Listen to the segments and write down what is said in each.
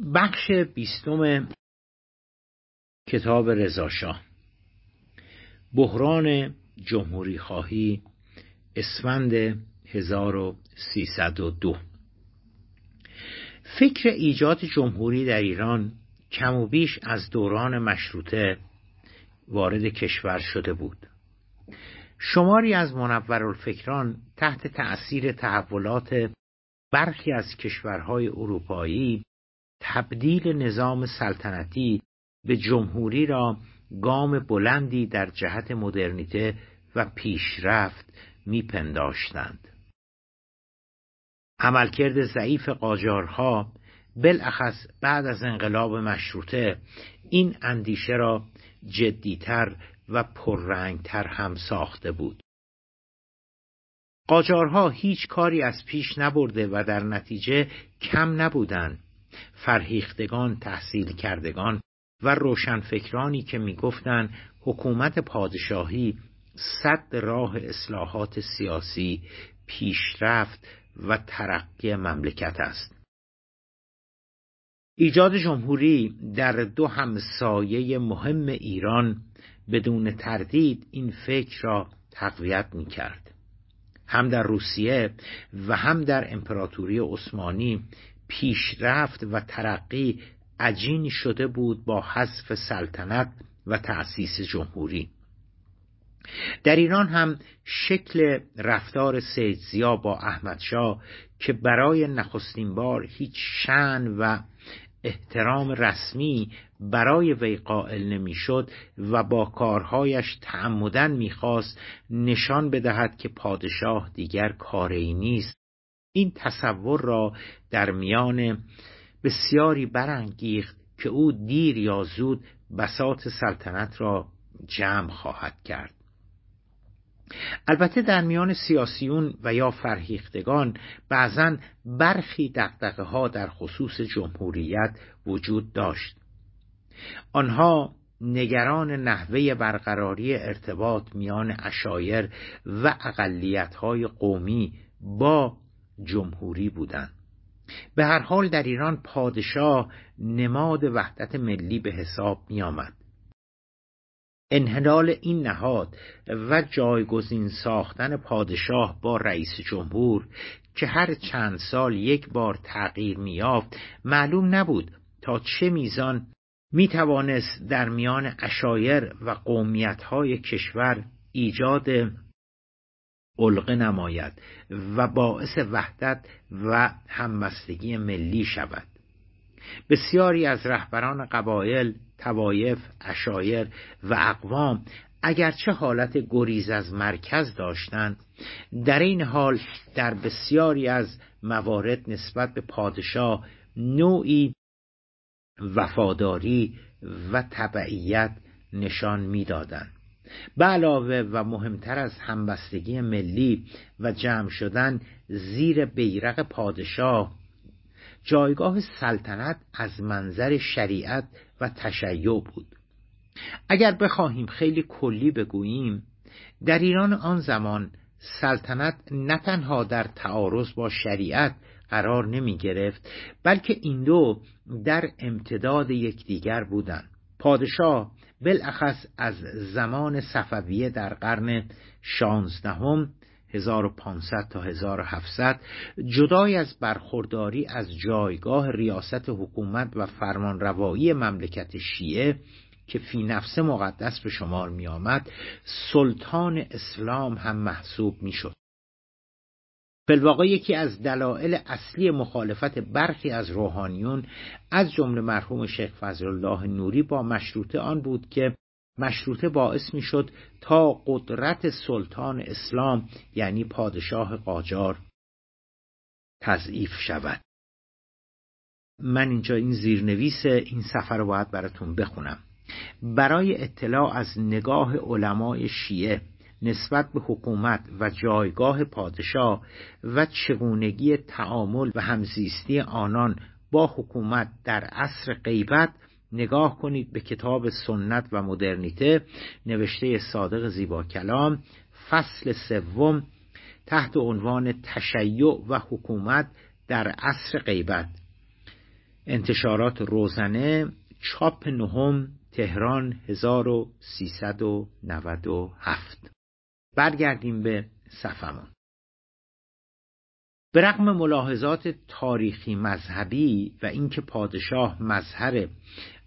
بخش بیستم کتاب رضاشاه بحران جمهوری خواهی اسفند 1302 فکر ایجاد جمهوری در ایران کم و بیش از دوران مشروطه وارد کشور شده بود. شماری از منورالفکران تحت تأثیر تحولات برخی از کشورهای اروپایی تبدیل نظام سلطنتی به جمهوری را گام بلندی در جهت مدرنیته و پیشرفت میپنداشتند. عملکرد ضعیف قاجارها بالاخص بعد از انقلاب مشروطه این اندیشه را جدیتر و پررنگتر هم ساخته بود. قاجارها هیچ کاری از پیش نبرده و در نتیجه کم نبودند. فرهیختگان تحصیل کردگان و روشنفکرانی که می‌گفتند حکومت پادشاهی صد راه اصلاحات سیاسی پیشرفت و ترقی مملکت است ایجاد جمهوری در دو همسایه مهم ایران بدون تردید این فکر را تقویت می کرد. هم در روسیه و هم در امپراتوری عثمانی پیشرفت و ترقی عجین شده بود با حذف سلطنت و تأسیس جمهوری. در ایران هم شکل رفتار سید با احمدشاه که برای نخستین بار هیچ شن و احترام رسمی برای وی قائل نمی‌شد و با کارهایش تعمدن می‌خواست نشان بدهد که پادشاه دیگر کاری نیست. این تصور را در میان بسیاری برانگیخت که او دیر یا زود بساط سلطنت را جمع خواهد کرد. البته در میان سیاسیون و یا فرهیختگان بعضا برخی دقدقه ها در خصوص جمهوریت وجود داشت. آنها نگران نحوه برقراری ارتباط میان اشایر و اقلیت های قومی با جمهوری بودند به هر حال در ایران پادشاه نماد وحدت ملی به حساب می آمد انحلال این نهاد و جایگزین ساختن پادشاه با رئیس جمهور که هر چند سال یک بار تغییر میافت معلوم نبود تا چه میزان می توانست در میان اشایر و قومیت های کشور ایجاد علقه نماید و باعث وحدت و همبستگی ملی شود. بسیاری از رهبران قبایل توایف اشایر و اقوام اگرچه حالت گریز از مرکز داشتند در این حال در بسیاری از موارد نسبت به پادشاه نوعی وفاداری و تبعیت نشان می‌دادند. به علاوه و مهمتر از همبستگی ملی و جمع شدن زیر بیرق پادشاه جایگاه سلطنت از منظر شریعت و تشیع بود. اگر بخواهیم خیلی کلی بگوییم در ایران آن زمان سلطنت نه تنها در تعارض با شریعت قرار نمی گرفت بلکه این دو در امتداد یکدیگر بودند. پادشاه بالاخص از زمان صفویه در قرن شانزدهم 1500 تا 1700 جدای از برخورداری از جایگاه ریاست حکومت و فرمانروایی مملکت شیعه که فی نفس مقدس به شمار می آمد سلطان اسلام هم محسوب می شد فلواقع یکی از دلایل اصلی مخالفت برخی از روحانیون از جمله مرحوم شیخ فضل الله نوری با مشروطه آن بود که مشروطه باعث می‌شد تا قدرت سلطان اسلام یعنی پادشاه قاجار تضعیف شود. من اینجا این زیرنویس این سفر رو باید براتون بخونم. برای اطلاع از نگاه علمای شیعه نسبت به حکومت و جایگاه پادشاه و چگونگی تعامل و همزیستی آنان با حکومت در عصر غیبت نگاه کنید به کتاب سنت و مدرنیته نوشته صادق زیبا کلام فصل سوم تحت عنوان تشیع و حکومت در عصر غیبت. انتشارات روزنه چاپ نهم تهران 1397 برگردیم به صفمون به رغم ملاحظات تاریخی مذهبی و اینکه پادشاه مظهر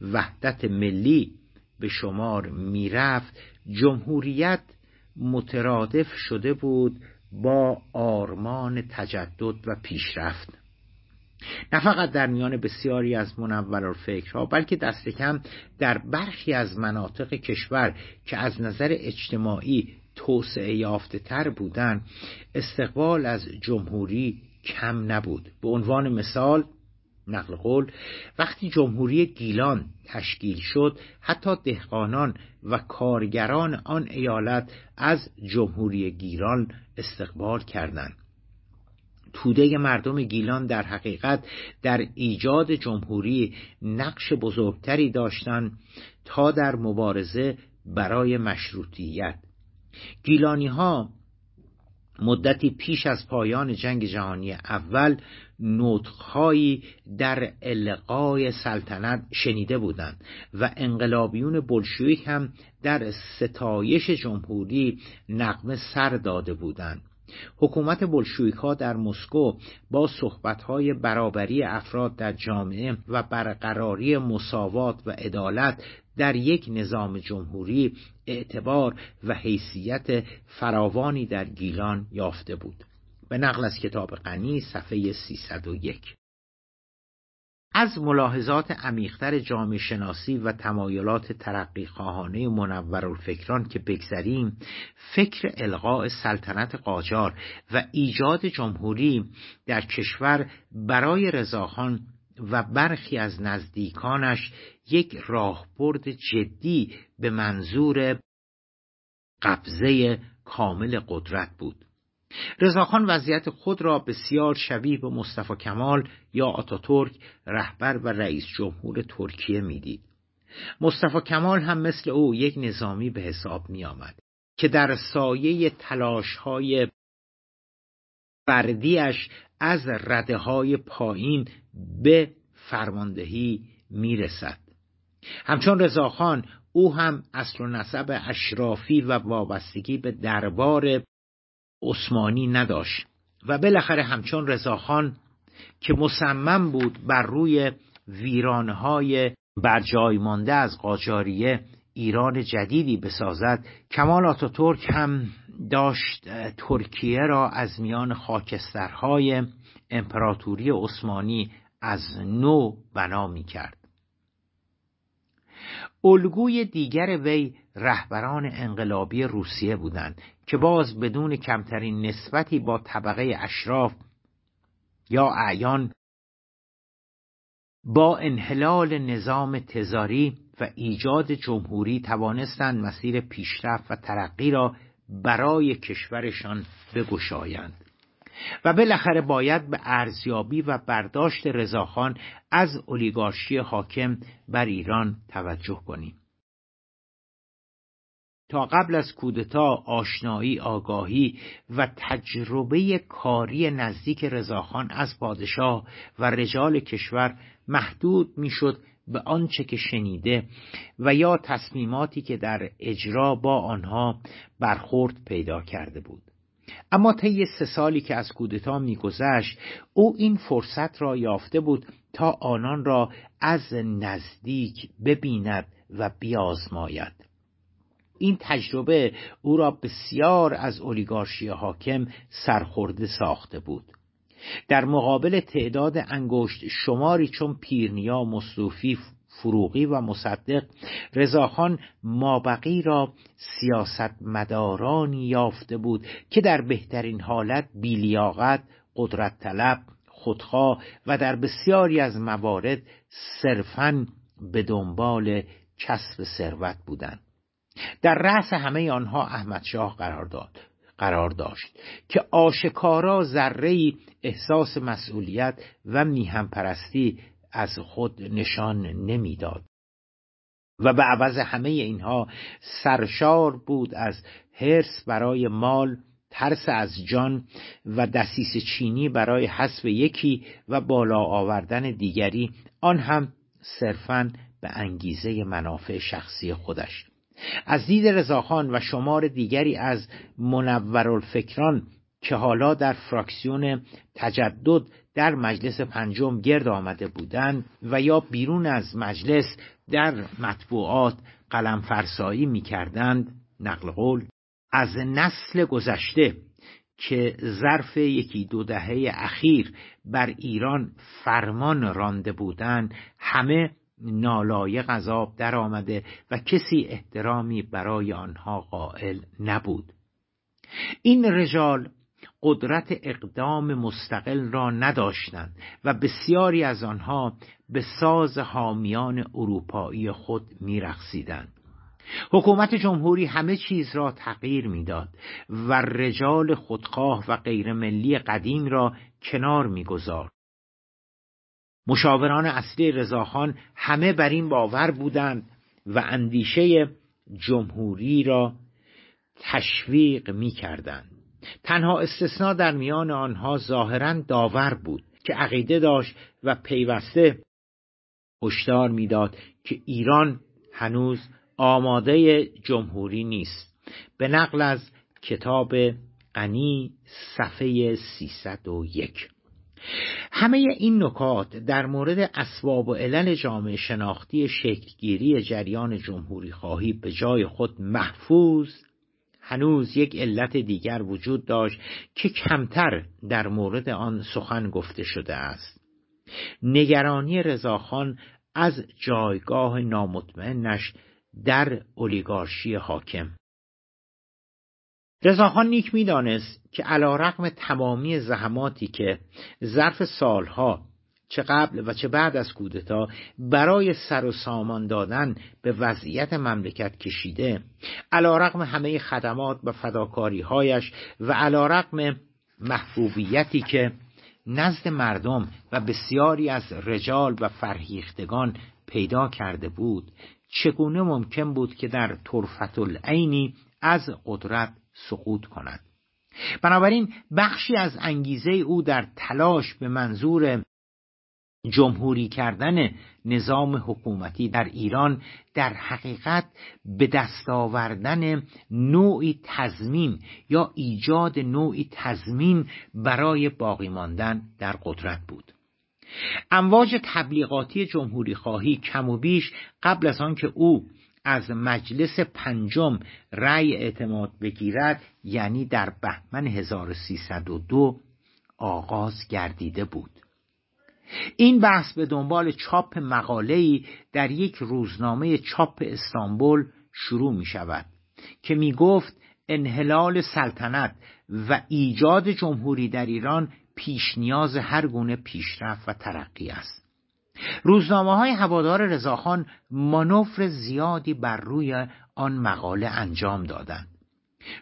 وحدت ملی به شمار می‌رفت جمهوریت مترادف شده بود با آرمان تجدد و پیشرفت. نه فقط در میان بسیاری از فکرها بلکه دست کم در برخی از مناطق کشور که از نظر اجتماعی توسعه یافته تر بودن استقبال از جمهوری کم نبود. به عنوان مثال نقل قول وقتی جمهوری گیلان تشکیل شد حتی دهقانان و کارگران آن ایالت از جمهوری گیلان استقبال کردند. توده مردم گیلان در حقیقت در ایجاد جمهوری نقش بزرگتری داشتند تا در مبارزه برای مشروطیت. گیلانی ها مدتی پیش از پایان جنگ جهانی اول نطخهایی در القای سلطنت شنیده بودند و انقلابیون بلشویک هم در ستایش جمهوری نقمه سر داده بودند. حکومت بلشویک ها در مسکو با صحبت های برابری افراد در جامعه و برقراری مساوات و عدالت در یک نظام جمهوری اعتبار و حیثیت فراوانی در گیلان یافته بود. به نقل از کتاب غنی صفحه 301 از ملاحظات عمیقتر جامعه شناسی و تمایلات ترقی خواهانه منور الفکران که بگذریم فکر القاء سلطنت قاجار و ایجاد جمهوری در کشور برای رضاخان و برخی از نزدیکانش یک راهبرد جدی به منظور قبضه کامل قدرت بود رضاخان وضعیت خود را بسیار شبیه به مصطفی کمال یا آتاتورک رهبر و رئیس جمهور ترکیه می‌دید. مصطفی کمال هم مثل او یک نظامی به حساب می آمد که در سایه تلاش های فردیش از رده های پایین به فرماندهی می رسد. همچون رضاخان او هم اصل و نسب اشرافی و وابستگی به دربار عثمانی نداشت و بالاخره همچون رضاخان که مصمم بود بر روی ویرانهای بر جای مانده از قاجاریه ایران جدیدی بسازد کمال آتاتورک هم داشت ترکیه را از میان خاکسترهای امپراتوری عثمانی از نو بنا می کرد. الگوی دیگر وی رهبران انقلابی روسیه بودند که باز بدون کمترین نسبتی با طبقه اشراف یا اعیان با انحلال نظام تزاری و ایجاد جمهوری توانستند مسیر پیشرفت و ترقی را برای کشورشان بگشایند. و بالاخره باید به ارزیابی و برداشت رضاخان از اولیگارشی حاکم بر ایران توجه کنیم. تا قبل از کودتا آشنایی آگاهی و تجربه کاری نزدیک رضاخان از پادشاه و رجال کشور محدود می‌شد به آنچه که شنیده و یا تصمیماتی که در اجرا با آنها برخورد پیدا کرده بود. اما طی سه سالی که از کودتا میگذشت او این فرصت را یافته بود تا آنان را از نزدیک ببیند و بیازماید. این تجربه او را بسیار از اولیگارشی حاکم سرخورده ساخته بود. در مقابل تعداد انگشت شماری چون پیرنیا مصروفی فروغی و مصدق رضاخان مابقی را سیاست مدارانی یافته بود که در بهترین حالت بیلیاقت قدرت طلب خودخواه و در بسیاری از موارد صرفاً به دنبال کسب ثروت بودند. در رأس همه آنها احمد شاه قرار داد. قرار داشت که آشکارا ذره احساس مسئولیت و میهم پرستی از خود نشان نمی‌داد. و به عوض همه اینها سرشار بود از حرس برای مال ترس از جان و دسیس چینی برای حسب یکی و بالا آوردن دیگری آن هم صرفاً به انگیزه منافع شخصی خودش. از دید رضاخان و شمار دیگری از منورالفکران که حالا در فراکسیون تجدد در مجلس پنجم گرد آمده بودند و یا بیرون از مجلس در مطبوعات قلم فرسایی می کردند نقل قول از نسل گذشته که ظرف یکی دو دهه اخیر بر ایران فرمان رانده بودند همه نالایق عذاب در آمده و کسی احترامی برای آنها قائل نبود. این رجال قدرت اقدام مستقل را نداشتند و بسیاری از آنها به ساز حامیان اروپایی خود میرقصیدند. حکومت جمهوری همه چیز را تغییر می‌داد و رجال خودخواه و غیرملی قدیم را کنار می‌گذارد مشاوران اصلی رضاخان همه بر این باور بودند و اندیشه جمهوری را تشویق می کردند. تنها استثنا در میان آنها ظاهرا داور بود که عقیده داشت و پیوسته هشدار می‌داد که ایران هنوز آماده جمهوری نیست به نقل از کتاب غنی صفحه 301 همه این نکات در مورد اسباب و علل جامعه شناختی شکلگیری جریان جمهوری خواهی به جای خود محفوظ هنوز یک علت دیگر وجود داشت که کمتر در مورد آن سخن گفته شده است. نگرانی رضاخان از جایگاه نامطمئنش در اولیگارشی حاکم. رضاخان نیک می‌دانست که علا رقم تمامی زحماتی که ظرف سالها چه قبل و چه بعد از کودتا برای سر و سامان دادن به وضعیت مملکت کشیده علا رقم همه خدمات و فداکاریهایش و علا رقم محبوبیتی که نزد مردم و بسیاری از رجال و فرهیختگان پیدا کرده بود چگونه ممکن بود که در طرفت العینی از قدرت سقوط کند. بنابراین بخشی از انگیزه او در تلاش به منظور جمهوری کردن نظام حکومتی در ایران در حقیقت به دست آوردن نوعی تضمین یا ایجاد نوعی تضمین برای باقی ماندن در قدرت بود. امواج تبلیغاتی جمهوری خواهی کم و بیش قبل از آنکه او از مجلس پنجم رأی اعتماد بگیرد یعنی در بهمن 1302 آغاز گردیده بود. این بحث به دنبال چاپ مقاله‌ای در یک روزنامه چاپ استانبول شروع می شود که می گفت انحلال سلطنت و ایجاد جمهوری در ایران پیش نیاز هر گونه پیشرفت و ترقی است. روزنامه های هوادار رضاخان مانور زیادی بر روی آن مقاله انجام دادند.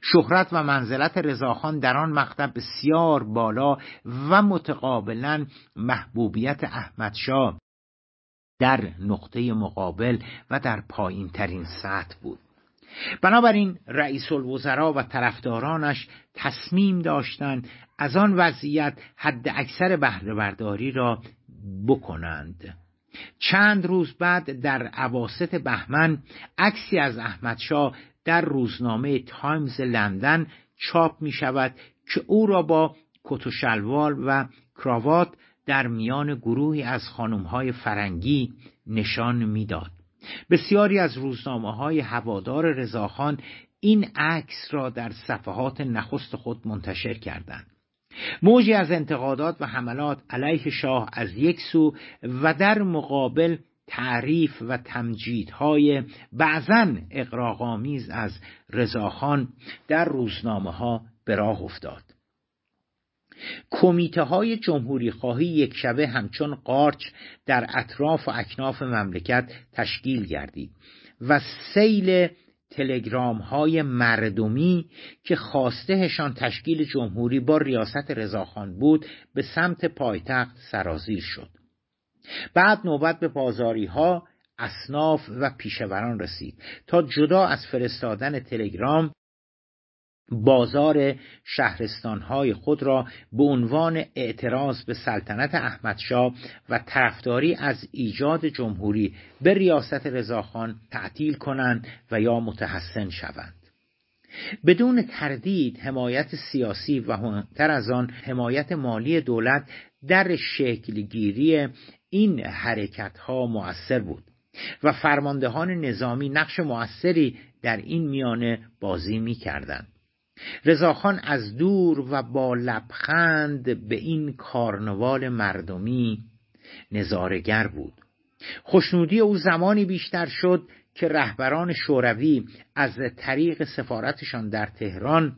شهرت و منزلت رضاخان در آن مقطع بسیار بالا و متقابلا محبوبیت احمدشاه در نقطه مقابل و در پایین ترین سطح بود. بنابراین رئیس الوزراء و طرفدارانش تصمیم داشتند از آن وضعیت حد اکثر بهرهبرداری را بکنند چند روز بعد در عواست بهمن عکسی از احمدشاه در روزنامه تایمز لندن چاپ می شود که او را با کت و شلوار و کراوات در میان گروهی از خانمهای فرنگی نشان می‌داد. بسیاری از روزنامه های هوادار رضاخان این عکس را در صفحات نخست خود منتشر کردند. موجی از انتقادات و حملات علیه شاه از یک سو و در مقابل تعریف و تمجیدهای بعضا اقراغامیز از رضاخان در روزنامه ها به راه افتاد. کمیته های جمهوری خواهی یک شبه همچون قارچ در اطراف و اکناف مملکت تشکیل گردید و سیل تلگرام های مردمی که خواستهشان تشکیل جمهوری با ریاست رضاخان بود به سمت پایتخت سرازیر شد. بعد نوبت به بازاری ها اصناف و پیشوران رسید. تا جدا از فرستادن تلگرام بازار شهرستانهای خود را به عنوان اعتراض به سلطنت احمدشاه و طرفداری از ایجاد جمهوری به ریاست رضاخان تعطیل کنند و یا متحسن شوند بدون تردید حمایت سیاسی و مهمتر از آن حمایت مالی دولت در شکلگیری این حرکت ها مؤثر بود و فرماندهان نظامی نقش موثری در این میانه بازی می کردند. رضاخان از دور و با لبخند به این کارنوال مردمی نظارگر بود. خوشنودی او زمانی بیشتر شد که رهبران شوروی از طریق سفارتشان در تهران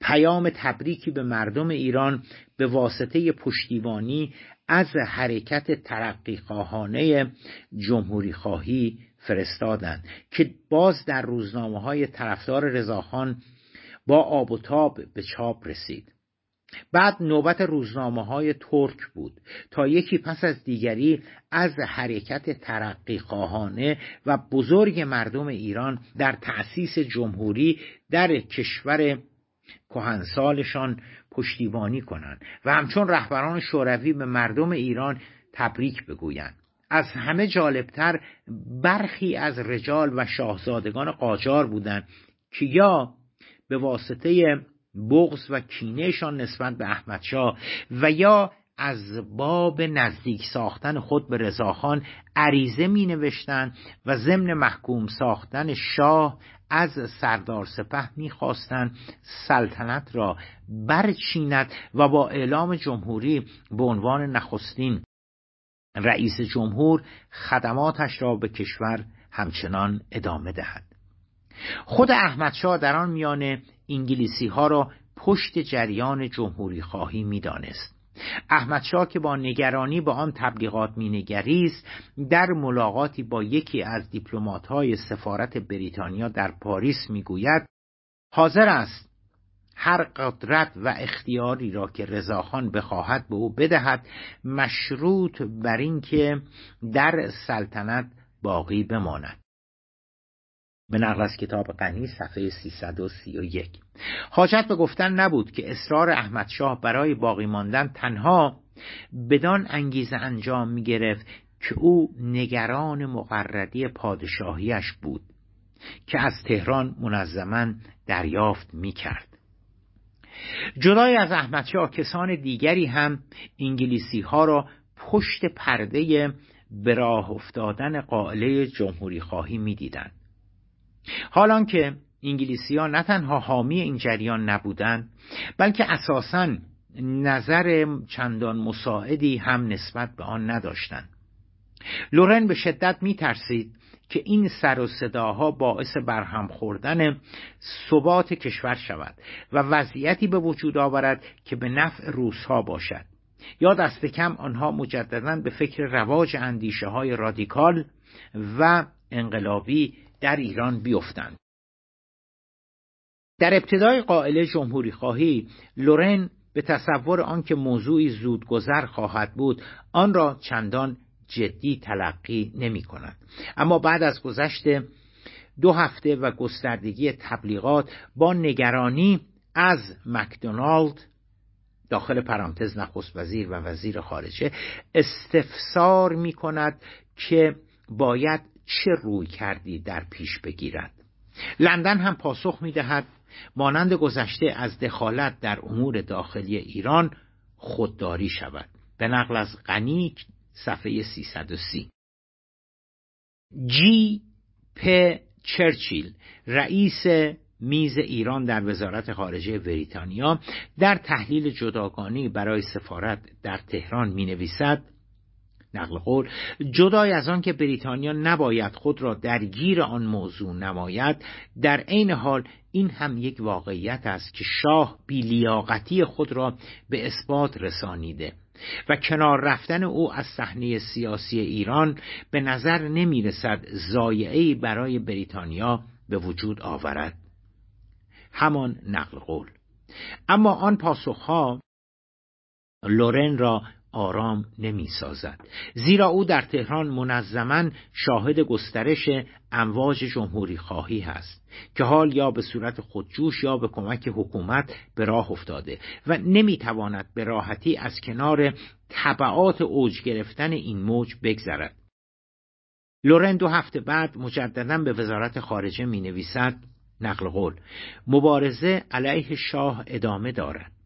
پیام تبریکی به مردم ایران به واسطه پشتیبانی از حرکت ترقی خواهانه جمهوری خواهی فرستادند که باز در روزنامه های طرفدار رضاخان با آب و تاب به چاپ رسید. بعد نوبت روزنامه های ترک بود تا یکی پس از دیگری از حرکت ترقی خواهانه و بزرگ مردم ایران در تأسیس جمهوری در کشور کهنسالشان پشتیبانی کنند و همچون رهبران شوروی به مردم ایران تبریک بگویند. از همه جالبتر برخی از رجال و شاهزادگان قاجار بودند که یا به واسطه بغض و کینهشان نسبت به احمدشاه و یا از باب نزدیک ساختن خود به رضاخان عریضه می نوشتن و ضمن محکوم ساختن شاه از سردار سپه می‌خواستند سلطنت را برچیند و با اعلام جمهوری به عنوان نخستین رئیس جمهور خدماتش را به کشور همچنان ادامه دهد. خود احمدشاه در آن میان انگلیسی ها را پشت جریان جمهوری خواهی می‌دانست. احمدشاه که با نگرانی به آن تبلیغات مینگریست در ملاقاتی با یکی از های سفارت بریتانیا در پاریس می‌گوید حاضر است هر قدرت و اختیاری را که رضاخان بخواهد به او بدهد مشروط بر اینکه در سلطنت باقی بماند. به نقل از کتاب غنی صفحه 331 حاجت به گفتن نبود که اصرار احمدشاه برای باقی ماندن تنها بدان انگیزه انجام می گرفت که او نگران مقرری پادشاهیش بود که از تهران منظما دریافت می کرد جدای از احمدشاه کسان دیگری هم انگلیسی ها را پشت پرده به راه افتادن قائله جمهوری خواهی می دیدن. حالان که انگلیسی ها نه تنها حامی این جریان نبودند بلکه اساسا نظر چندان مساعدی هم نسبت به آن نداشتند لورن به شدت می ترسید که این سر و صداها باعث برهم خوردن ثبات کشور شود و وضعیتی به وجود آورد که به نفع روسها باشد. یا دست کم آنها مجددا به فکر رواج اندیشه های رادیکال و انقلابی در ایران بیفتند. در ابتدای قائله جمهوری خواهی لورن به تصور آنکه موضوعی زودگذر خواهد بود آن را چندان جدی تلقی نمی کند. اما بعد از گذشت دو هفته و گستردگی تبلیغات با نگرانی از مکدونالد داخل پرانتز نخست وزیر و وزیر خارجه استفسار می کند که باید چه روی کردی در پیش بگیرد. لندن هم پاسخ می دهد مانند گذشته از دخالت در امور داخلی ایران خودداری شود. به نقل از غنی صفحه 330 جی پ چرچیل رئیس میز ایران در وزارت خارجه بریتانیا در تحلیل جداگانی برای سفارت در تهران می نویسد نقل قول جدای از آن که بریتانیا نباید خود را درگیر آن موضوع نماید در عین حال این هم یک واقعیت است که شاه بیلیاقتی خود را به اثبات رسانیده و کنار رفتن او از صحنه سیاسی ایران به نظر نمی رسد زایعی برای بریتانیا به وجود آورد. همان نقل قول. اما آن پاسخها لورن را آرام نمی سازد زیرا او در تهران منظما شاهد گسترش امواج جمهوری خواهی هست که حال یا به صورت خودجوش یا به کمک حکومت به راه افتاده و نمی‌تواند به راحتی از کنار طبعات اوج گرفتن این موج بگذرد. لورن دو هفته بعد مجددا به وزارت خارجه می نویسد نقل قول مبارزه علیه شاه ادامه دارد.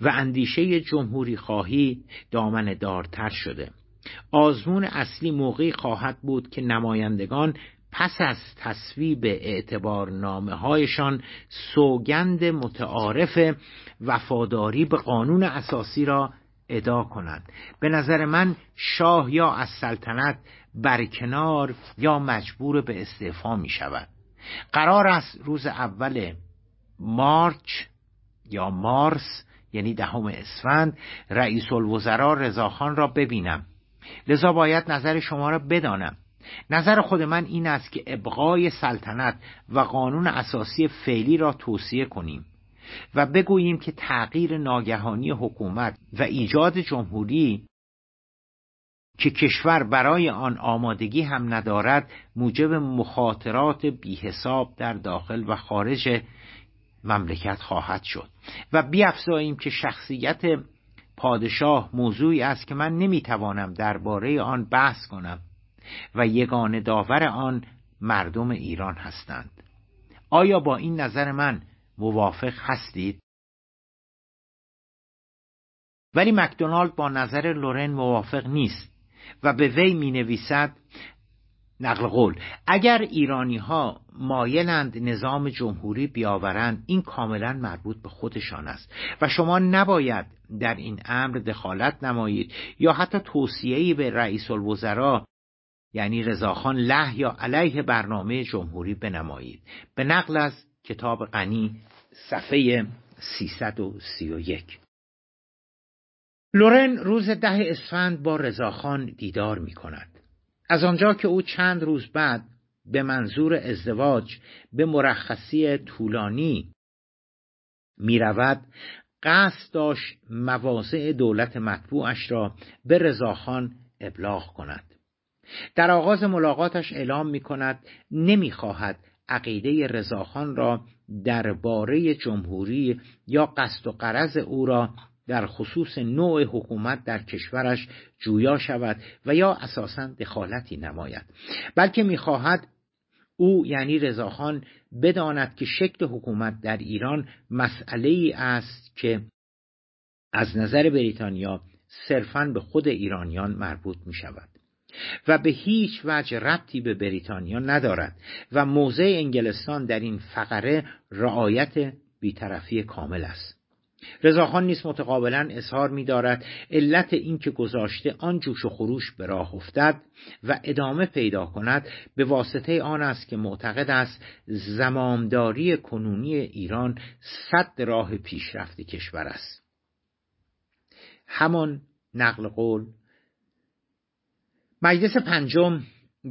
و اندیشه جمهوری خواهی دامن دارتر شده. آزمون اصلی موقعی خواهد بود که نمایندگان پس از تصویب اعتبار نامه هایشان سوگند متعارف وفاداری به قانون اساسی را ادا کنند. به نظر من شاه یا از سلطنت برکنار یا مجبور به استعفا می شود قرار است روز اول مارچ یا مارس یعنی دهم اسفند رئیس الوزراء رضاخان را ببینم. لذا باید نظر شما را بدانم. نظر خود من این است که ابقای سلطنت و قانون اساسی فعلی را توصیه کنیم و بگوییم که تغییر ناگهانی حکومت و ایجاد جمهوری که کشور برای آن آمادگی هم ندارد موجب مخاطرات بیحساب در داخل و خارج مملکت خواهد شد. و بیافزاییم که شخصیت پادشاه موضوعی است که من نمی‌توانم درباره آن بحث کنم و یگان داور آن مردم ایران هستند آیا با این نظر من موافق هستید؟ ولی مکدونالد با نظر لورن موافق نیست و به وی می نویسد نقل قول. اگر ایرانی ها مایلند نظام جمهوری بیاورند این کاملا مربوط به خودشان است. و شما نباید در این امر دخالت نمایید یا حتی توصیه‌ای به رئیس الوزراء یعنی رضاخان له یا علیه برنامه جمهوری بنمایید. به نقل از کتاب غنی صفحه 331 لورن روز ده اسفند با رضاخان دیدار می کند. از آنجا که او چند روز بعد به منظور ازدواج به مرخصی طولانی می رود قصد داشت مواضع دولت مطبوعش را به رضاخان ابلاغ کند. در آغاز ملاقاتش اعلام می کند نمی خواهد عقیده رضاخان را درباره جمهوری یا قصد و قرض او را در خصوص نوع حکومت در کشورش جویا شود و یا اساسا دخالتی نماید. بلکه می‌خواهد او یعنی رضاخان بداند که شکل حکومت در ایران مسئله ای است که از نظر بریتانیا صرفا به خود ایرانیان مربوط می شود و به هیچ وجه ربطی به بریتانیا ندارد و موضع انگلستان در این فقره رعایت بیطرفی کامل است. رضاخان نیز متقابلا اظهار می دارد علت اینکه گذاشته آن جوش و خروش به راه افتد و ادامه پیدا کند به واسطه آن است که معتقد است زمامداری کنونی ایران صد راه پیشرفت کشور است. همان نقل قول. مجلس پنجم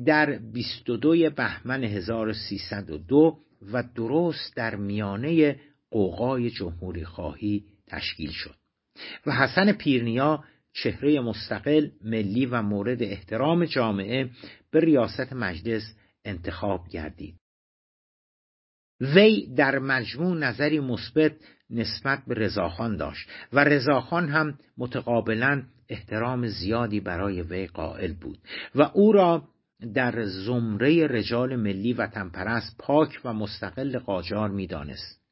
در 22 بهمن 1302 و درست در میانه قوقای جمهوری خواهی تشکیل شد. و حسن پیرنیا چهره مستقل ملی و مورد احترام جامعه به ریاست مجلس انتخاب گردید. وی در مجموع نظری مثبت نسبت به رضاخان داشت و رضاخان هم متقابلا احترام زیادی برای وی قائل بود و او را در زمره رجال ملی و تنپرست پاک و مستقل قاجار می‌دانست.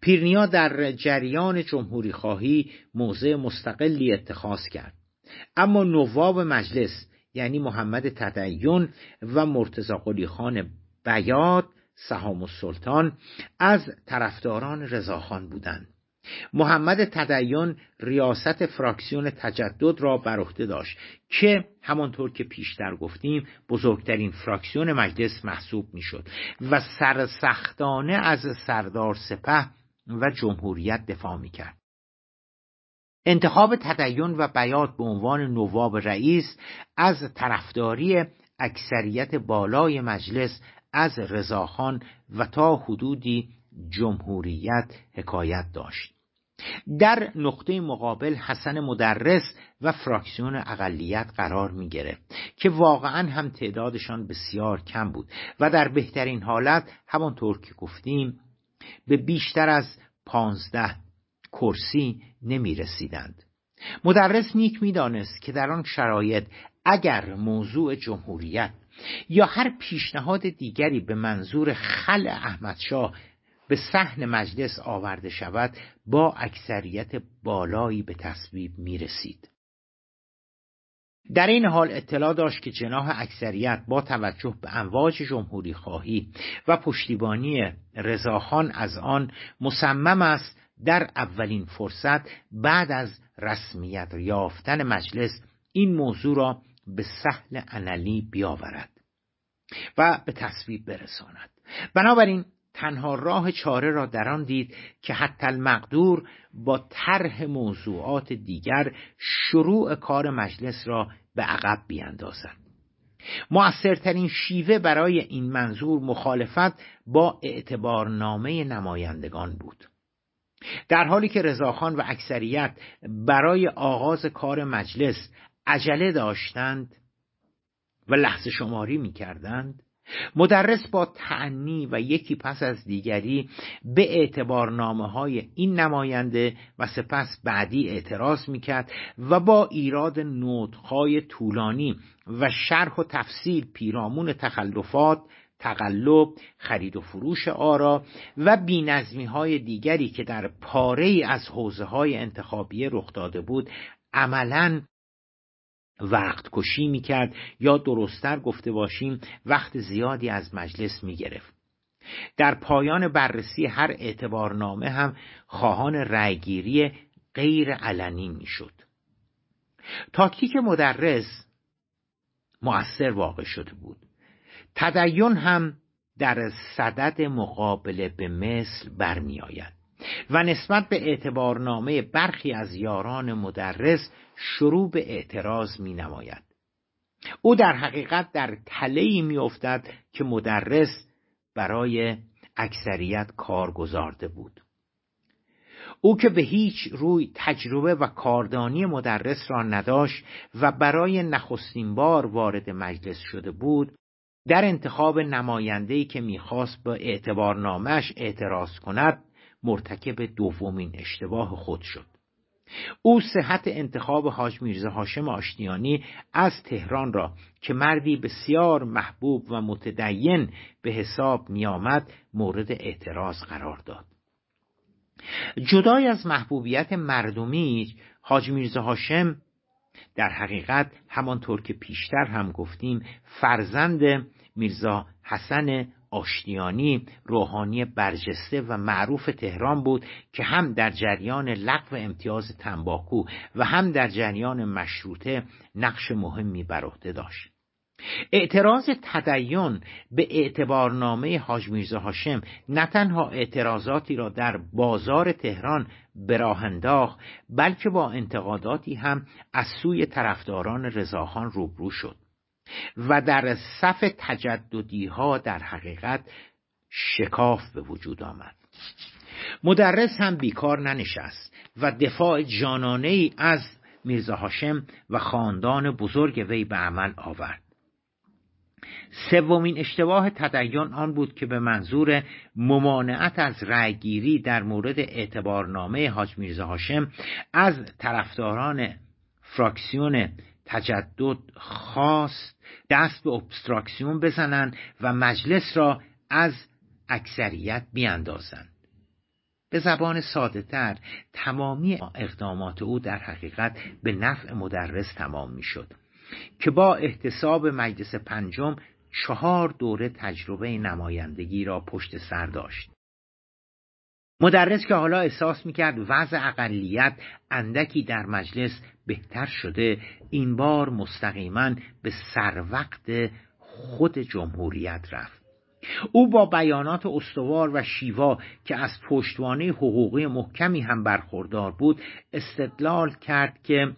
پیرنیا در جریان جمهوری خواهی موضع مستقلی اتخاذ کرد. اما نواب مجلس یعنی محمد تدین و مرتزا قلی خان بیاد سهام السلطان از طرفداران رضاخان بودند. محمد تدین ریاست فراکسیون تجدد را بر عهده داشت که همانطور که پیشتر گفتیم بزرگترین فراکسیون مجلس محسوب می‌شد و سرسختانه از سردار سپه و جمهوریت دفاع می‌کرد. انتخاب تدین و بیات به عنوان نواب رئیس از طرفداری اکثریت بالای مجلس از رضاخان و تا حدودی جمهوریت حکایت داشت. در نقطه مقابل حسن مدرس و فراکسیون اقلیت قرار می گرفت که واقعا هم تعدادشان بسیار کم بود و در بهترین حالت همانطور که گفتیم به بیشتر از پانزده کرسی نمی رسیدند مدرس نیک می‌دانست که در آن شرایط اگر موضوع جمهوریت یا هر پیشنهاد دیگری به منظور خل احمدشاه به صحن مجلس آورده شود با اکثریت بالایی به تصویب می رسید. در این حال اطلاع داشت که جناح اکثریت با توجه به امواج جمهوری خواهی و پشتیبانی رضاخان از آن مصمم است در اولین فرصت بعد از رسمیت یافتن مجلس این موضوع را به سهل انلی بیاورد و به تصویب برساند بنابراین تنها راه چاره را در آن دید که حتی المقدور با طرح موضوعات دیگر شروع کار مجلس را به عقب بیاندازد مؤثرترین شیوه برای این منظور مخالفت با اعتبارنامه نمایندگان بود. در حالی که رضاخان و اکثریت برای آغاز کار مجلس عجله داشتند و لحظه شماری می کردند مدرس با تعنی و یکی پس از دیگری به اعتبارنامه های این نماینده و سپس بعدی اعتراض می‌کرد و با ایراد نوتهای طولانی و شرح و تفصیل پیرامون تخلفات تقلب خرید و فروش آرا و بینظمی های دیگری که در پاره از حوزه های انتخابیه رخ داده بود عملا وقت کشی می‌کرد یا درستتر گفته باشیم وقت زیادی از مجلس می‌گرفت. در پایان بررسی هر اعتبارنامه هم خواهان رأیگیری غیر علنی می‌شد. تاکتیک مدرس مؤثر واقع شده بود. تدین هم در صدد مقابله به مثل برمیآید. و نسبت به اعتبارنامه برخی از یاران مدرس شروع به اعتراض می نماید. او در حقیقت در تلهی می افتد که مدرس برای اکثریت کار گذارده بود. او که به هیچ روی تجربه و کاردانی مدرس را نداشت و برای نخستین بار وارد مجلس شده بود در انتخاب نمایندهی که می‌خواست به اعتبارنامهش اعتراض کند مرتکب دومین اشتباه خود شد. او صحت انتخاب حاج میرزا هاشم آشتیانی از تهران را که مردی بسیار محبوب و متدین به حساب میآمد مورد اعتراض قرار داد. جدای از محبوبیت مردمی حاج میرزا هاشم در حقیقت همانطور که پیشتر هم گفتیم فرزند میرزا حسن آشتیانی روحانی برجسته و معروف تهران بود که هم در جریان لغو امتیاز تنباکو و هم در جریان مشروطه نقش مهمی بر عهده داشت. اعتراض تدین به اعتبارنامه حاج میرزا هاشم نه تنها اعتراضاتی را در بازار تهران به راه انداخت بلکه با انتقاداتی هم از سوی طرفداران رضاخان روبرو شد. و در صف تجددی ها در حقیقت شکاف به وجود آمد. مدرس هم بیکار ننشست و دفاع جانانه ای از میرزا هاشم و خاندان بزرگ وی به عمل آورد. سومین اشتباه تدین آن بود که به منظور ممانعت از رأیگیری در مورد اعتبارنامه حاج میرزا هاشم از طرفداران فراکسیون تجدد خواست دست به ابستراکسیون بزنند و مجلس را از اکثریت بیاندازند. به زبان ساده تر تمامی اقدامات او در حقیقت به نفع مدرس تمام می شد که با احتساب مجلس پنجم چهار دوره تجربه نمایندگی را پشت سر داشت. مدرس که حالا احساس می‌کرد وضع اقلیت اندکی در مجلس بهتر شده این بار مستقیما به سر وقت خود جمهوریت رفت. او با بیانات استوار و شیوا که از پشتوانه حقوقی محکمی هم برخوردار بود استدلال کرد که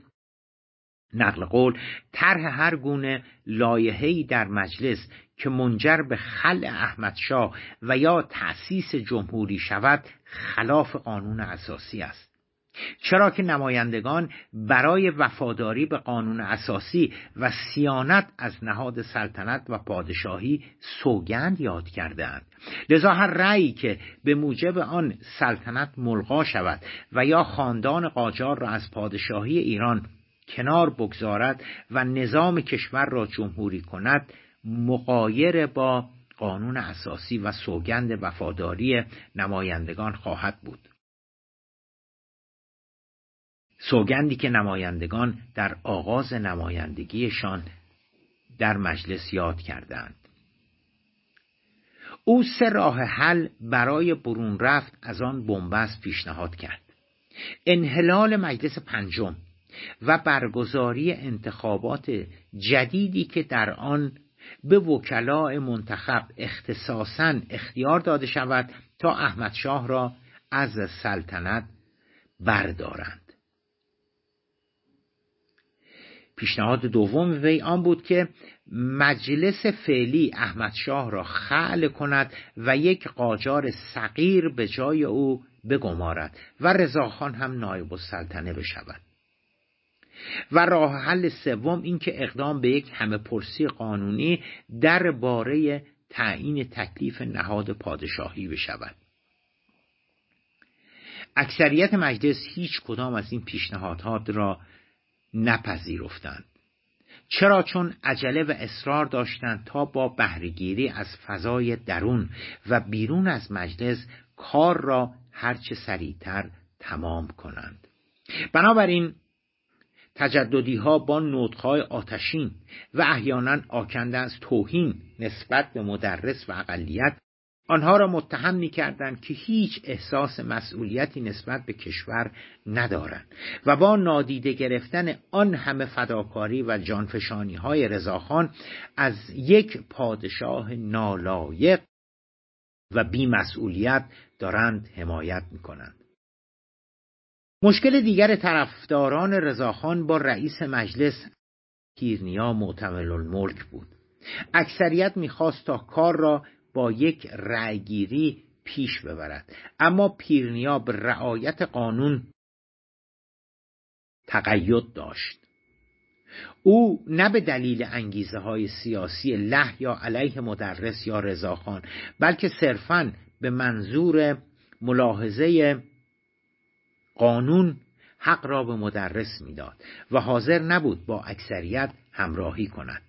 نقل قول طرح هر گونه لایحه‌ای در مجلس که منجر به خل احمدشاه و یا تأسیس جمهوری شود خلاف قانون اساسی است. چرا که نمایندگان برای وفاداری به قانون اساسی و سیانت از نهاد سلطنت و پادشاهی سوگند یاد کردهاند. لذا هر رأیی که به موجب آن سلطنت ملغا شود و یا خاندان قاجار را از پادشاهی ایران کنار بگذارد و نظام کشور را جمهوری کند مقایر با قانون اساسی و سوگند وفاداری نمایندگان خواهد بود. سوگندی که نمایندگان در آغاز نمایندگیشان در مجلس یاد کردند. او سه راه حل برای برون رفت از آن بنبست پیشنهاد کرد. انحلال مجلس پنجم و برگزاری انتخابات جدیدی که در آن به وکلاء منتخب اختصاصا اختیار داده شود تا احمد شاه را از سلطنت بردارند. پیشنهاد دوم وی آن بود که مجلس فعلی احمد شاه را خعل کند و یک قاجار صغیر به جای او بگمارد و رضاخان هم نایب السلطنه بشود. و راه حل سوم اینکه اقدام به یک همه پرسی قانونی در باره تعیین تکلیف نهاد پادشاهی بشود. اکثریت مجلس هیچ کدام از این پیشنهادها را نپذیرفتند. چرا؟ چون عجله و اصرار داشتند تا با بهرهگیری از فضای درون و بیرون از مجلس کار را هرچه سریعتر تمام کنند. بنابراین تجددی ها با نوتهای آتشین و احیانا آکنده از توهین نسبت به مدرس و اقلیت آنها را متهم می که هیچ احساس مسئولیتی نسبت به کشور ندارند و با نادیده گرفتن آن همه فداکاری و جانفشانی های رضاخان از یک پادشاه نالایق و بیمسئولیت دارند حمایت می کنند. مشکل دیگر طرفداران رضاخان با رئیس مجلس پیرنیا معتمل الملک بود. اکثریت می‌خواست تا کار را با یک رأیگیری پیش ببرد اما پیرنیا به رعایت قانون تقید داشت. او نه به دلیل انگیزه های سیاسی له یا علیه مدرس یا رضاخان بلکه صرفا به منظور ملاحظه قانون حق را به مدرس می‌داد و حاضر نبود با اکثریت همراهی کند.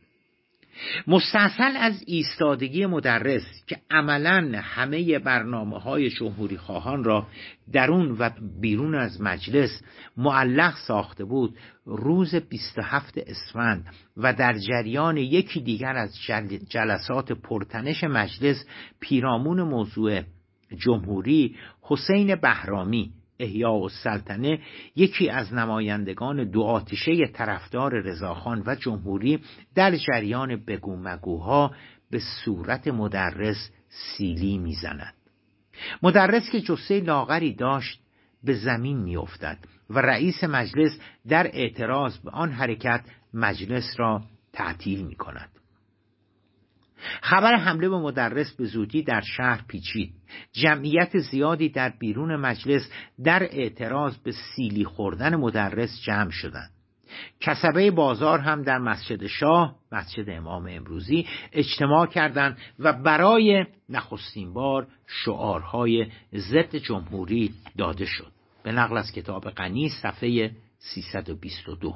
مستحصل از ایستادگی مدرس که عملا همه برنامه های جمهوری خواهان را درون و بیرون از مجلس معلق ساخته بود روز 27 اسفند و در جریان یکی دیگر از جلسات پرتنش مجلس پیرامون موضوع جمهوری حسین بهرامی احیا و سلطنه یکی از نمایندگان دو آتشه طرفدار رضاخان و جمهوری در جریان بگو مگوها به صورت مدرس سیلی می‌زند مدرس که جسه لاغری داشت به زمین میافتد و رئیس مجلس در اعتراض به آن حرکت مجلس را تعطیل می کند. خبر حمله به مدرس به زودی در شهر پیچید. جمعیت زیادی در بیرون مجلس در اعتراض به سیلی خوردن مدرس جمع شدند. کسبه بازار هم در مسجد شاه مسجد امام امروزی اجتماع کردند و برای نخستین بار شعارهای ضد جمهوری داده شد. به نقل از کتاب غنی صفحه 322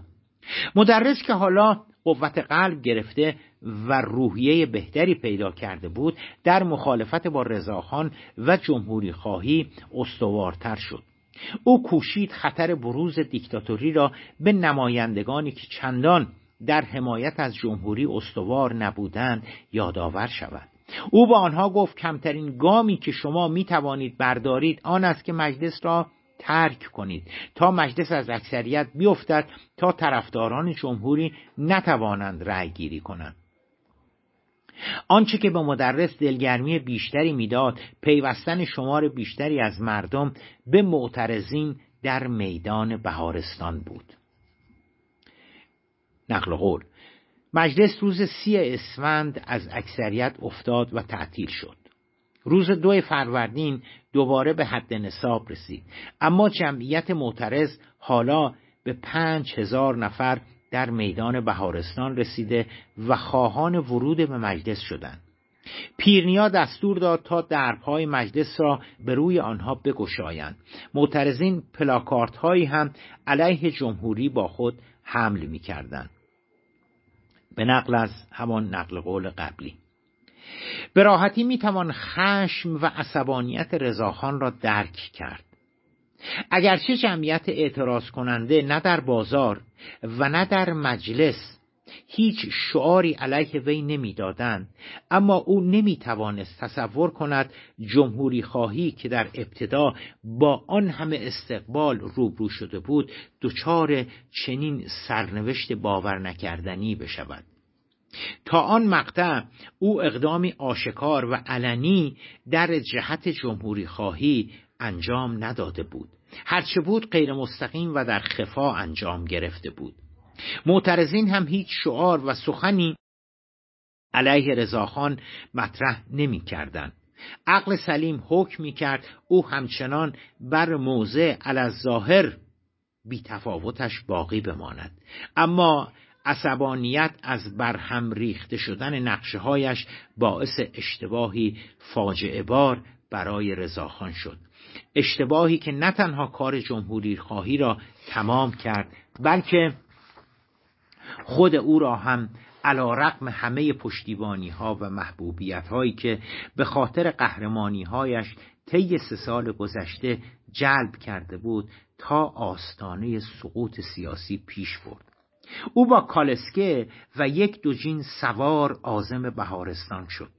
مدرس که حالا قوت قلب گرفته و روحیه بهتری پیدا کرده بود در مخالفت با رضاخان و جمهوری خواهی استوارتر شد. او کوشید خطر بروز دیکتاتوری را به نمایندگانی که چندان در حمایت از جمهوری استوار نبودند یادآور شود. او با آنها گفت کمترین گامی که شما می توانید بردارید آن است که مجلس را ترک کنید. تا مجلس از اکثریت بیفتد تا طرفداران جمهوری نتوانند رأی گیری کنند. آنچه که به مدرس دلگرمی بیشتری می‌داد پیوستن شمار بیشتری از مردم به معترضین در میدان بهارستان بود. نقل قول مجلس روز سی اسفند از اکثریت افتاد و تعطیل شد. روز دو فروردین دوباره به حد نصاب رسید. اما جمعیت معترض حالا به پنج هزار نفر در میدان بهارستان رسیده و خواهان ورود به مجلس شدند. پیرنیا دستور داد تا درپای مجلس را به روی آنها بگشایند. معترضین پلاکارت هایی هم علیه جمهوری با خود حمل می کردن. به نقل از همان نقل قول قبلی. به راحتی می توان خشم و عصبانیت رضاخان را درک کرد. اگرچه جمعیت اعتراض کننده نه در بازار و نه در مجلس هیچ شعاری علیه وی نمی‌دادند اما او نمی‌توانست تصور کند جمهوری خواهی که در ابتدا با آن همه استقبال روبرو شده بود دچار چنین سرنوشت باور نکردنی بشود. تا آن مقطع او اقدامی آشکار و علنی در جهت جمهوری خواهی انجام نداده بود. هرچه بود غیر مستقیم و در خفا انجام گرفته بود. معترضین هم هیچ شعار و سخنی علیه رضاخان مطرح نمی کردن. عقل سلیم حکم می کرد او همچنان بر موضع ظاهر بی تفاوتش باقی بماند. اما عصبانیت از برهم ریخته شدن نقشه هایش باعث اشتباهی فاجعه بار برای رضاخان شد. اشتباهی که نه تنها کار جمهوری خواهی را تمام کرد بلکه خود او را هم علا رقم همه پشتیبانی ها و محبوبیت هایی که به خاطر قهرمانی هایش طی سه سال گذشته جلب کرده بود تا آستانه سقوط سیاسی پیش برد. او با کالسکه و یک دوجین سوار آزم بهارستان شد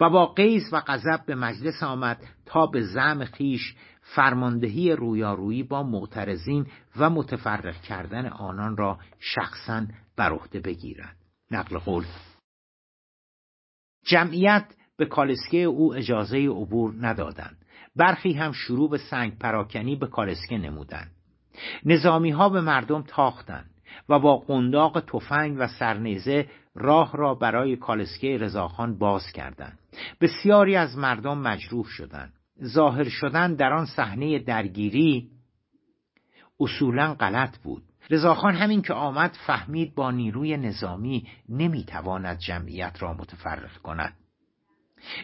و با قیز و غضب به مجلس آمد تا به زم خیش فرماندهی رویارویی با معترضین و متفرق کردن آنان را شخصا بر عهده بگیرد نقل قول جمعیت به کالسکه او اجازه عبور ندادند. برخی هم شروع به سنگ پراکنی به کالسکه نمودند. نظامی ها به مردم تاختند. و با قنداق تفنگ و سرنیزه راه را برای کالسکه رضاخان باز کردند. بسیاری از مردم مجروح شدند. ظاهر شدن در آن صحنه درگیری اصولا غلط بود. رضاخان همین که آمد فهمید با نیروی نظامی نمی‌تواند جمعیت را متفرق کند.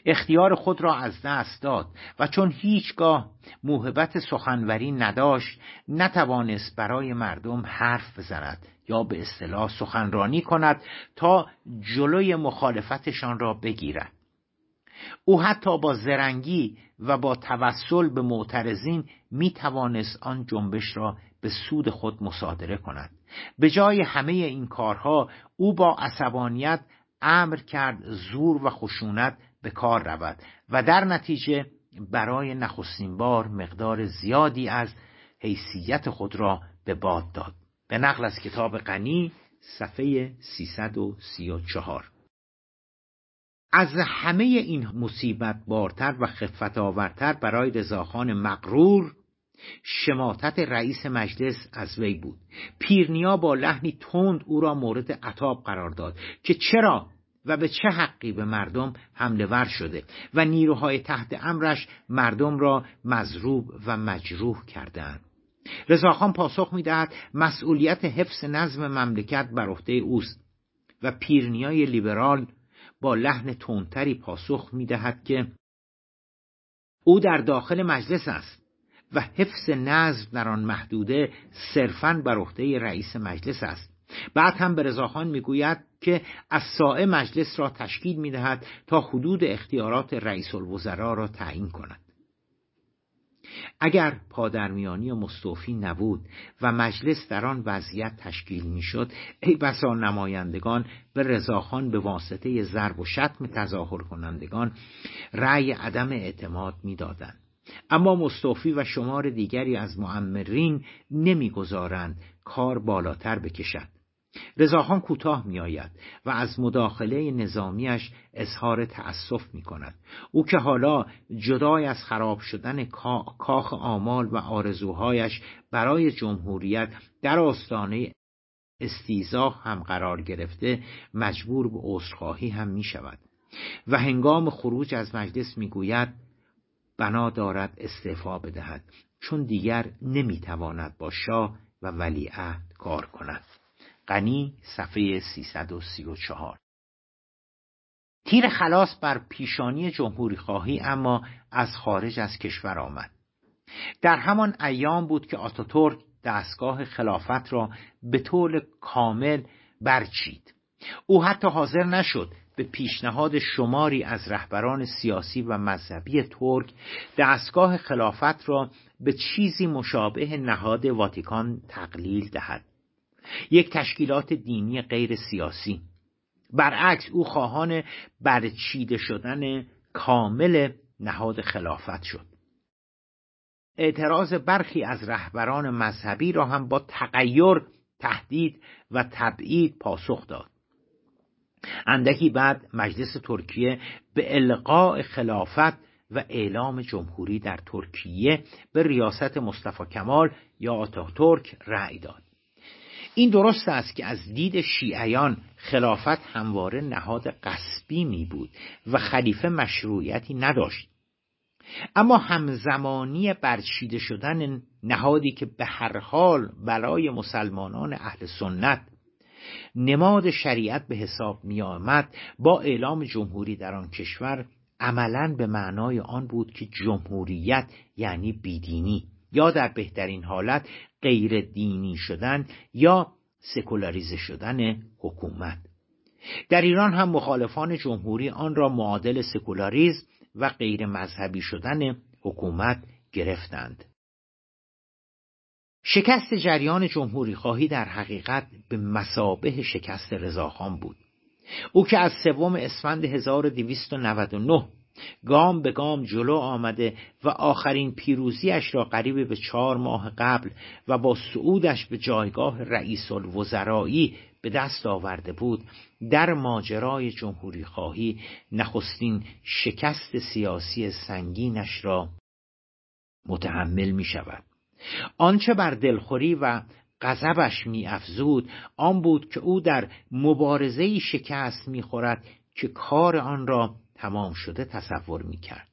اختیار خود را از دست داد و چون هیچگاه موهبت سخنوری نداشت نتوانست برای مردم حرف بزند یا به اصطلاح سخنرانی کند تا جلوی مخالفتشان را بگیرد. او حتی با زرنگی و با توسل به معترضین می توانست آن جنبش را به سود خود مصادره کند. به جای همه این کارها او با عصبانیت امر کرد زور و خشونت به کار رود و در نتیجه برای نخستین بار مقدار زیادی از حیثیت خود را به باد داد. به نقل از کتاب غنی صفحه 334 از همه این مصیبت بارتر و خفت آورتر برای رضاخان مقرور شماتت رئیس مجلس از وی بود. پیرنیا با لحنی تند او را مورد عطاب قرار داد که چرا و به چه حقی به مردم حمله ور شده و نیروهای تحت امرش مردم را مضروب و مجروح کردند. رضاخان پاسخ می‌دهد مسئولیت حفظ نظم مملکت بر عهده اوست و پیرنیای لیبرال با لحن تندتری پاسخ می‌دهد که او در داخل مجلس است و حفظ نظم در آن محدوده صرفا بر عهده رئیس مجلس است. بعد هم به رضاخان می‌گوید که از سائه مجلس را تشکیل می‌دهد تا حدود اختیارات رئیس الوزراء را تعیین کند. اگر پادرمیانی و مستوفی نبود و مجلس در آن وضعیت تشکیل می‌شد ای بسا نمایندگان به رضاخان به واسطه ضرب و شتم تظاهر کنندگان رأی عدم اعتماد می‌دادند. اما مستوفی و شمار دیگری از معمرین نمی‌گذارند کار بالاتر بکشد. رضاخان کوتاه میآید و از مداخله نظامیش اظهار تأسف می کند او که حالا جدای از خراب شدن کاخ آمال و آرزوهایش برای جمهوریت در آستانه استیزاه هم قرار گرفته مجبور به عذرخواهی هم می شود و هنگام خروج از مجلس می‌گوید بنا دارد استعفا بدهد چون دیگر نمی‌تواند با شاه و ولیعهد کار کند. غنی صفحه 334 تیر خلاص بر پیشانی جمهوری خواهی اما از خارج از کشور آمد. در همان ایام بود که آتاتورک دستگاه خلافت را به طول کامل برچید. او حتی حاضر نشد به پیشنهاد شماری از رهبران سیاسی و مذهبی ترک دستگاه خلافت را به چیزی مشابه نهاد واتیکان تقلیل دهد. یک تشکیلات دینی غیر سیاسی. برعکس او خواهان برچیده شدن کامل نهاد خلافت شد. اعتراض برخی از رهبران مذهبی را هم با تغییر تهدید و تبعید پاسخ داد. اندکی بعد مجلس ترکیه به القاء خلافت و اعلام جمهوری در ترکیه به ریاست مصطفی کمال یا آتاتورک رأی داد. این درست است که از دید شیعیان خلافت همواره نهاد قصبی می بود و خلیفه مشروعیتی نداشت. اما همزمانی برچیده شدن نهادی که به هر حال برای مسلمانان اهل سنت نماد شریعت به حساب می آمد با اعلام جمهوری در آن کشور عملا به معنای آن بود که جمهوریت یعنی بیدینی یا در بهترین حالت غیر دینی شدن یا سکولاریزه شدن حکومت. در ایران هم مخالفان جمهوری آن را معادل سکولاریزم و غیر مذهبی شدن حکومت گرفتند. شکست جریان جمهوری خواهی در حقیقت به مسابه شکست رضاخان بود. او که از سوم اسفند 1299 گام به گام جلو آمده و آخرین پیروزیش را قریب به چهار ماه قبل و با صعودش به جایگاه رئیس الوزرایی به دست آورده بود. در ماجرای جمهوری خواهی نخستین شکست سیاسی سنگینش را متحمل می شود. آنچه بر دلخوری و غضبش افزود آن بود که او در مبارزه شکست می‌خورد که کار آن را تمام شده تصور می‌کرد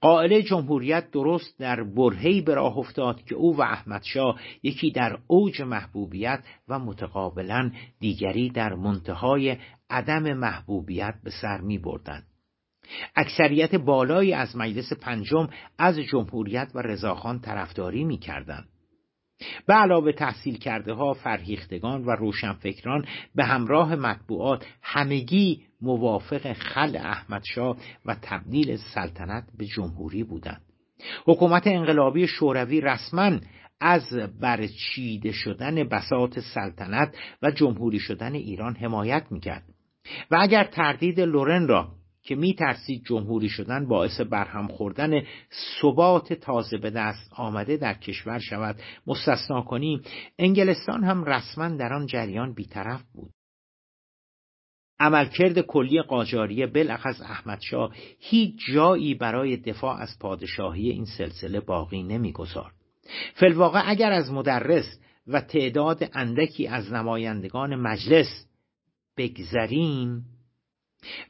قائل جمهوریت درست در برهی به راه افتاد که او و احمدشاه یکی در اوج محبوبیت و متقابلا دیگری در منتهای عدم محبوبیت به سر می بردن. اکثریت بالایی از مجلس پنجم از جمهوریت و رضاخان طرفداری می کردن. به علاوه تحصیل کرده ها فرهیختگان و روشنفکران به همراه مطبوعات همگی موافق خل احمدشاه و تبدیل سلطنت به جمهوری بودند. حکومت انقلابی شوروی رسما از برچیده شدن بساط سلطنت و جمهوری شدن ایران حمایت می‌کرد. و اگر تردید لورن را که میترسید جمهوری شدن باعث برهم خوردن ثبات تازه به دست آمده در کشور شود مستثنا کنیم انگلستان هم رسما در آن جریان بیطرف بود. عملکرد کلی قاجاریه بالاخص احمدشاه هیچ جایی برای دفاع از پادشاهی این سلسله باقی نمی‌گذارد. فلواقع اگر از مدرس و تعداد اندکی از نمایندگان مجلس بگذریم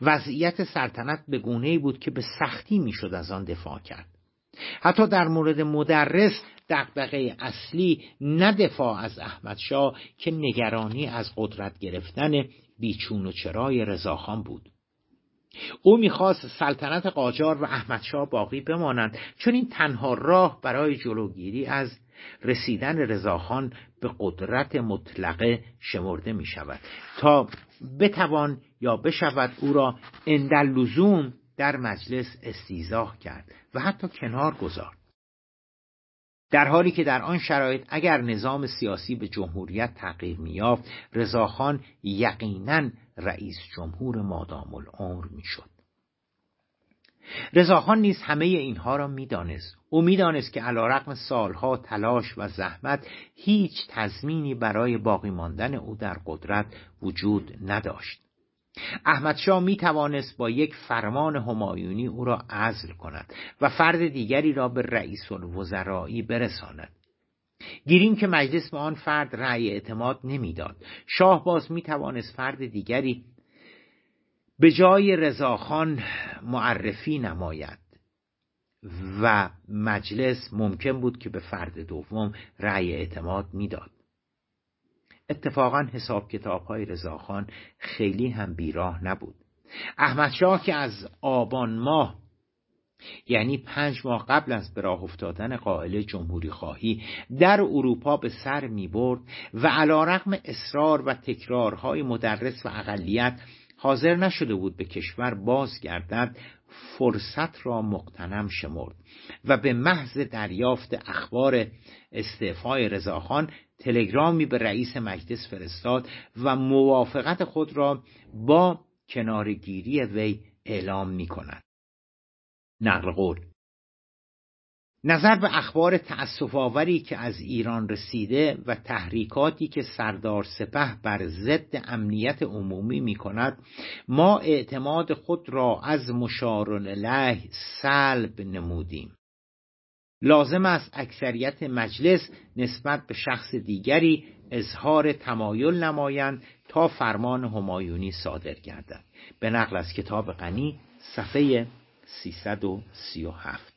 وضعیت سلطنت به گونه بود که به سختی می‌شد از آن دفاع کرد. حتی در مورد مدرس دغدغه اصلی نه دفاع از احمدشاه که نگرانی از قدرت گرفتن بیچون و چرای رضاخان بود. او می‌خواست سلطنت قاجار و احمدشاه باقی بمانند چون این تنها راه برای جلوگیری از رسیدن رضاخان به قدرت مطلقه شمرده می شود تا بتوان یا بشود او را اندل لزوم در مجلس استیزاه کرد و حتی کنار گذارد در حالی که در آن شرایط اگر نظام سیاسی به جمهوریت تغییر میافت رضاخان یقینا رئیس جمهور مادام العمر می‌شد. رضاخان نیز همه اینها را می‌دانست. او می‌دانست که علیرغم سالها تلاش و زحمت هیچ تضمینی برای باقی ماندن او در قدرت وجود نداشت. احمدشاه می توانست با یک فرمان همایونی او را عزل کند و فرد دیگری را به رئیس الوزرایی برساند. گیریم که مجلس به آن فرد رأی اعتماد نمی‌داد. شاه باز می توانست فرد دیگری به جای رضاخان معرفی نماید و مجلس ممکن بود که به فرد دوم رأی اعتماد می‌داد. اتفاقا حساب کتاب های رضاخان خیلی هم بیراه نبود. احمد شاه که از آبان ماه یعنی پنج ماه قبل از به راه افتادن قائل جمهوری خواهی در اروپا به سر می برد و علا رقم اصرار و تکرارهای مدرس و اقلیت حاضر نشده بود به کشور بازگردد فرصت را مقتنم شمرد و به محض دریافت اخبار استعفای رضاخان تلگرامی به رئیس مجلس فرستاد و موافقت خود را با کنارگیری وی اعلام می کند. نقل قول نظر به اخبار تأصف آوری که از ایران رسیده و تحریکاتی که سردار سپه بر ضد امنیت عمومی می کند ما اعتماد خود را از مشار الیه سلب نمودیم لازم است اکثریت مجلس نسبت به شخص دیگری اظهار تمایل نمایند تا فرمان همایونی صادر گردد به نقل از کتاب غنی صفحه 337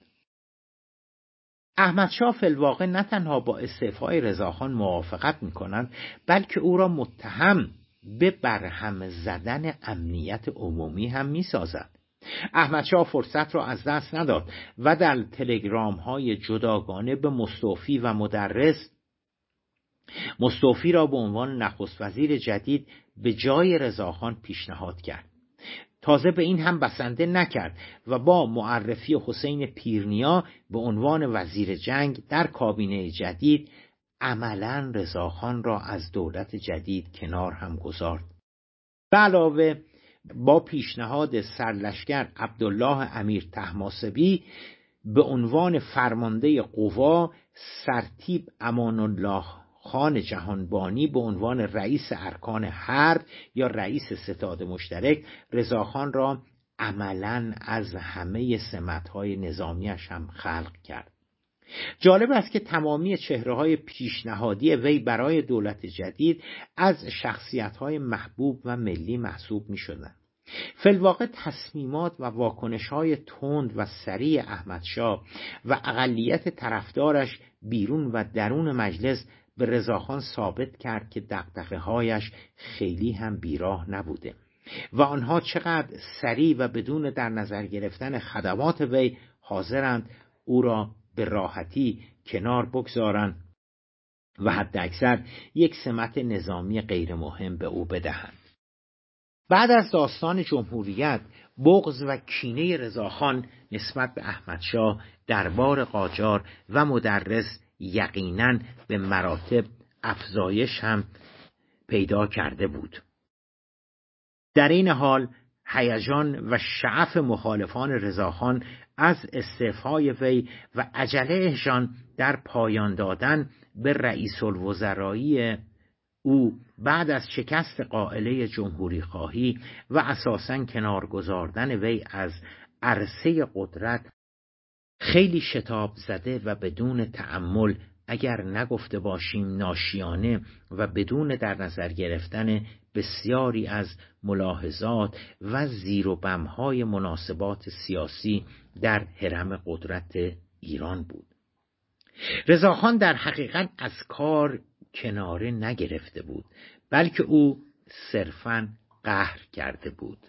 احمد شاه فلواقع نه تنها با استعفای رضاخان موافقت می کنند بلکه او را متهم به برهم زدن امنیت عمومی هم می سازد. احمد شاه فرصت را از دست نداد و در تلگرام های جداگانه به مستوفی و مدرس مستوفی را به عنوان نخست وزیر جدید به جای رضاخان پیشنهاد کرد. تازه به این هم بسنده نکرد و با معرفی حسین پیرنیا به عنوان وزیر جنگ در کابینه جدید عملا رضاخان را از دولت جدید کنار هم گذارد. به علاوه با پیشنهاد سرلشکر عبدالله امیر تحماسبی به عنوان فرمانده قوا سرتیب امان الله خان جهانبانی به عنوان رئیس ارکان حرب یا رئیس ستاد مشترک رضاخان را عملا از همه سمتهای نظامیش هم خلق کرد. جالب است که تمامی چهره های پیشنهادی وی برای دولت جدید از شخصیت های محبوب و ملی محسوب می شدن. فلواقع تصمیمات و واکنش های تند و سریع احمدشاه و اقلیت طرفدارش بیرون و درون مجلس به رضاخان ثابت کرد که دقدقه هایش خیلی هم بیراه نبوده و آنها چقدر سریع و بدون در نظر گرفتن خدمات وی حاضرند او را به راحتی کنار بگذارند و حد اکثر یک سمت نظامی غیر مهم به او بدهند. بعد از داستان جمهوریت بغز و کینه رضاخان نسبت به احمدشاه دربار قاجار و مدرس یقینا به مراتب افزایش هم پیدا کرده بود. در این حال هیجان و شعف مخالفان رضاخان از استعفای وی و عجلهشان در پایان دادن به رئیس الوزرایی او بعد از شکست قائله جمهوری خواهی و اساسا کنار گذاردن وی از عرصه قدرت خیلی شتاب زده و بدون تعمل اگر نگفته باشیم ناشیانه و بدون در نظر گرفتن بسیاری از ملاحظات و زیر مناسبات سیاسی در حرم قدرت ایران بود. رضاخان در حقیقت از کار کناره نگرفته بود بلکه او صرفا قهر کرده بود.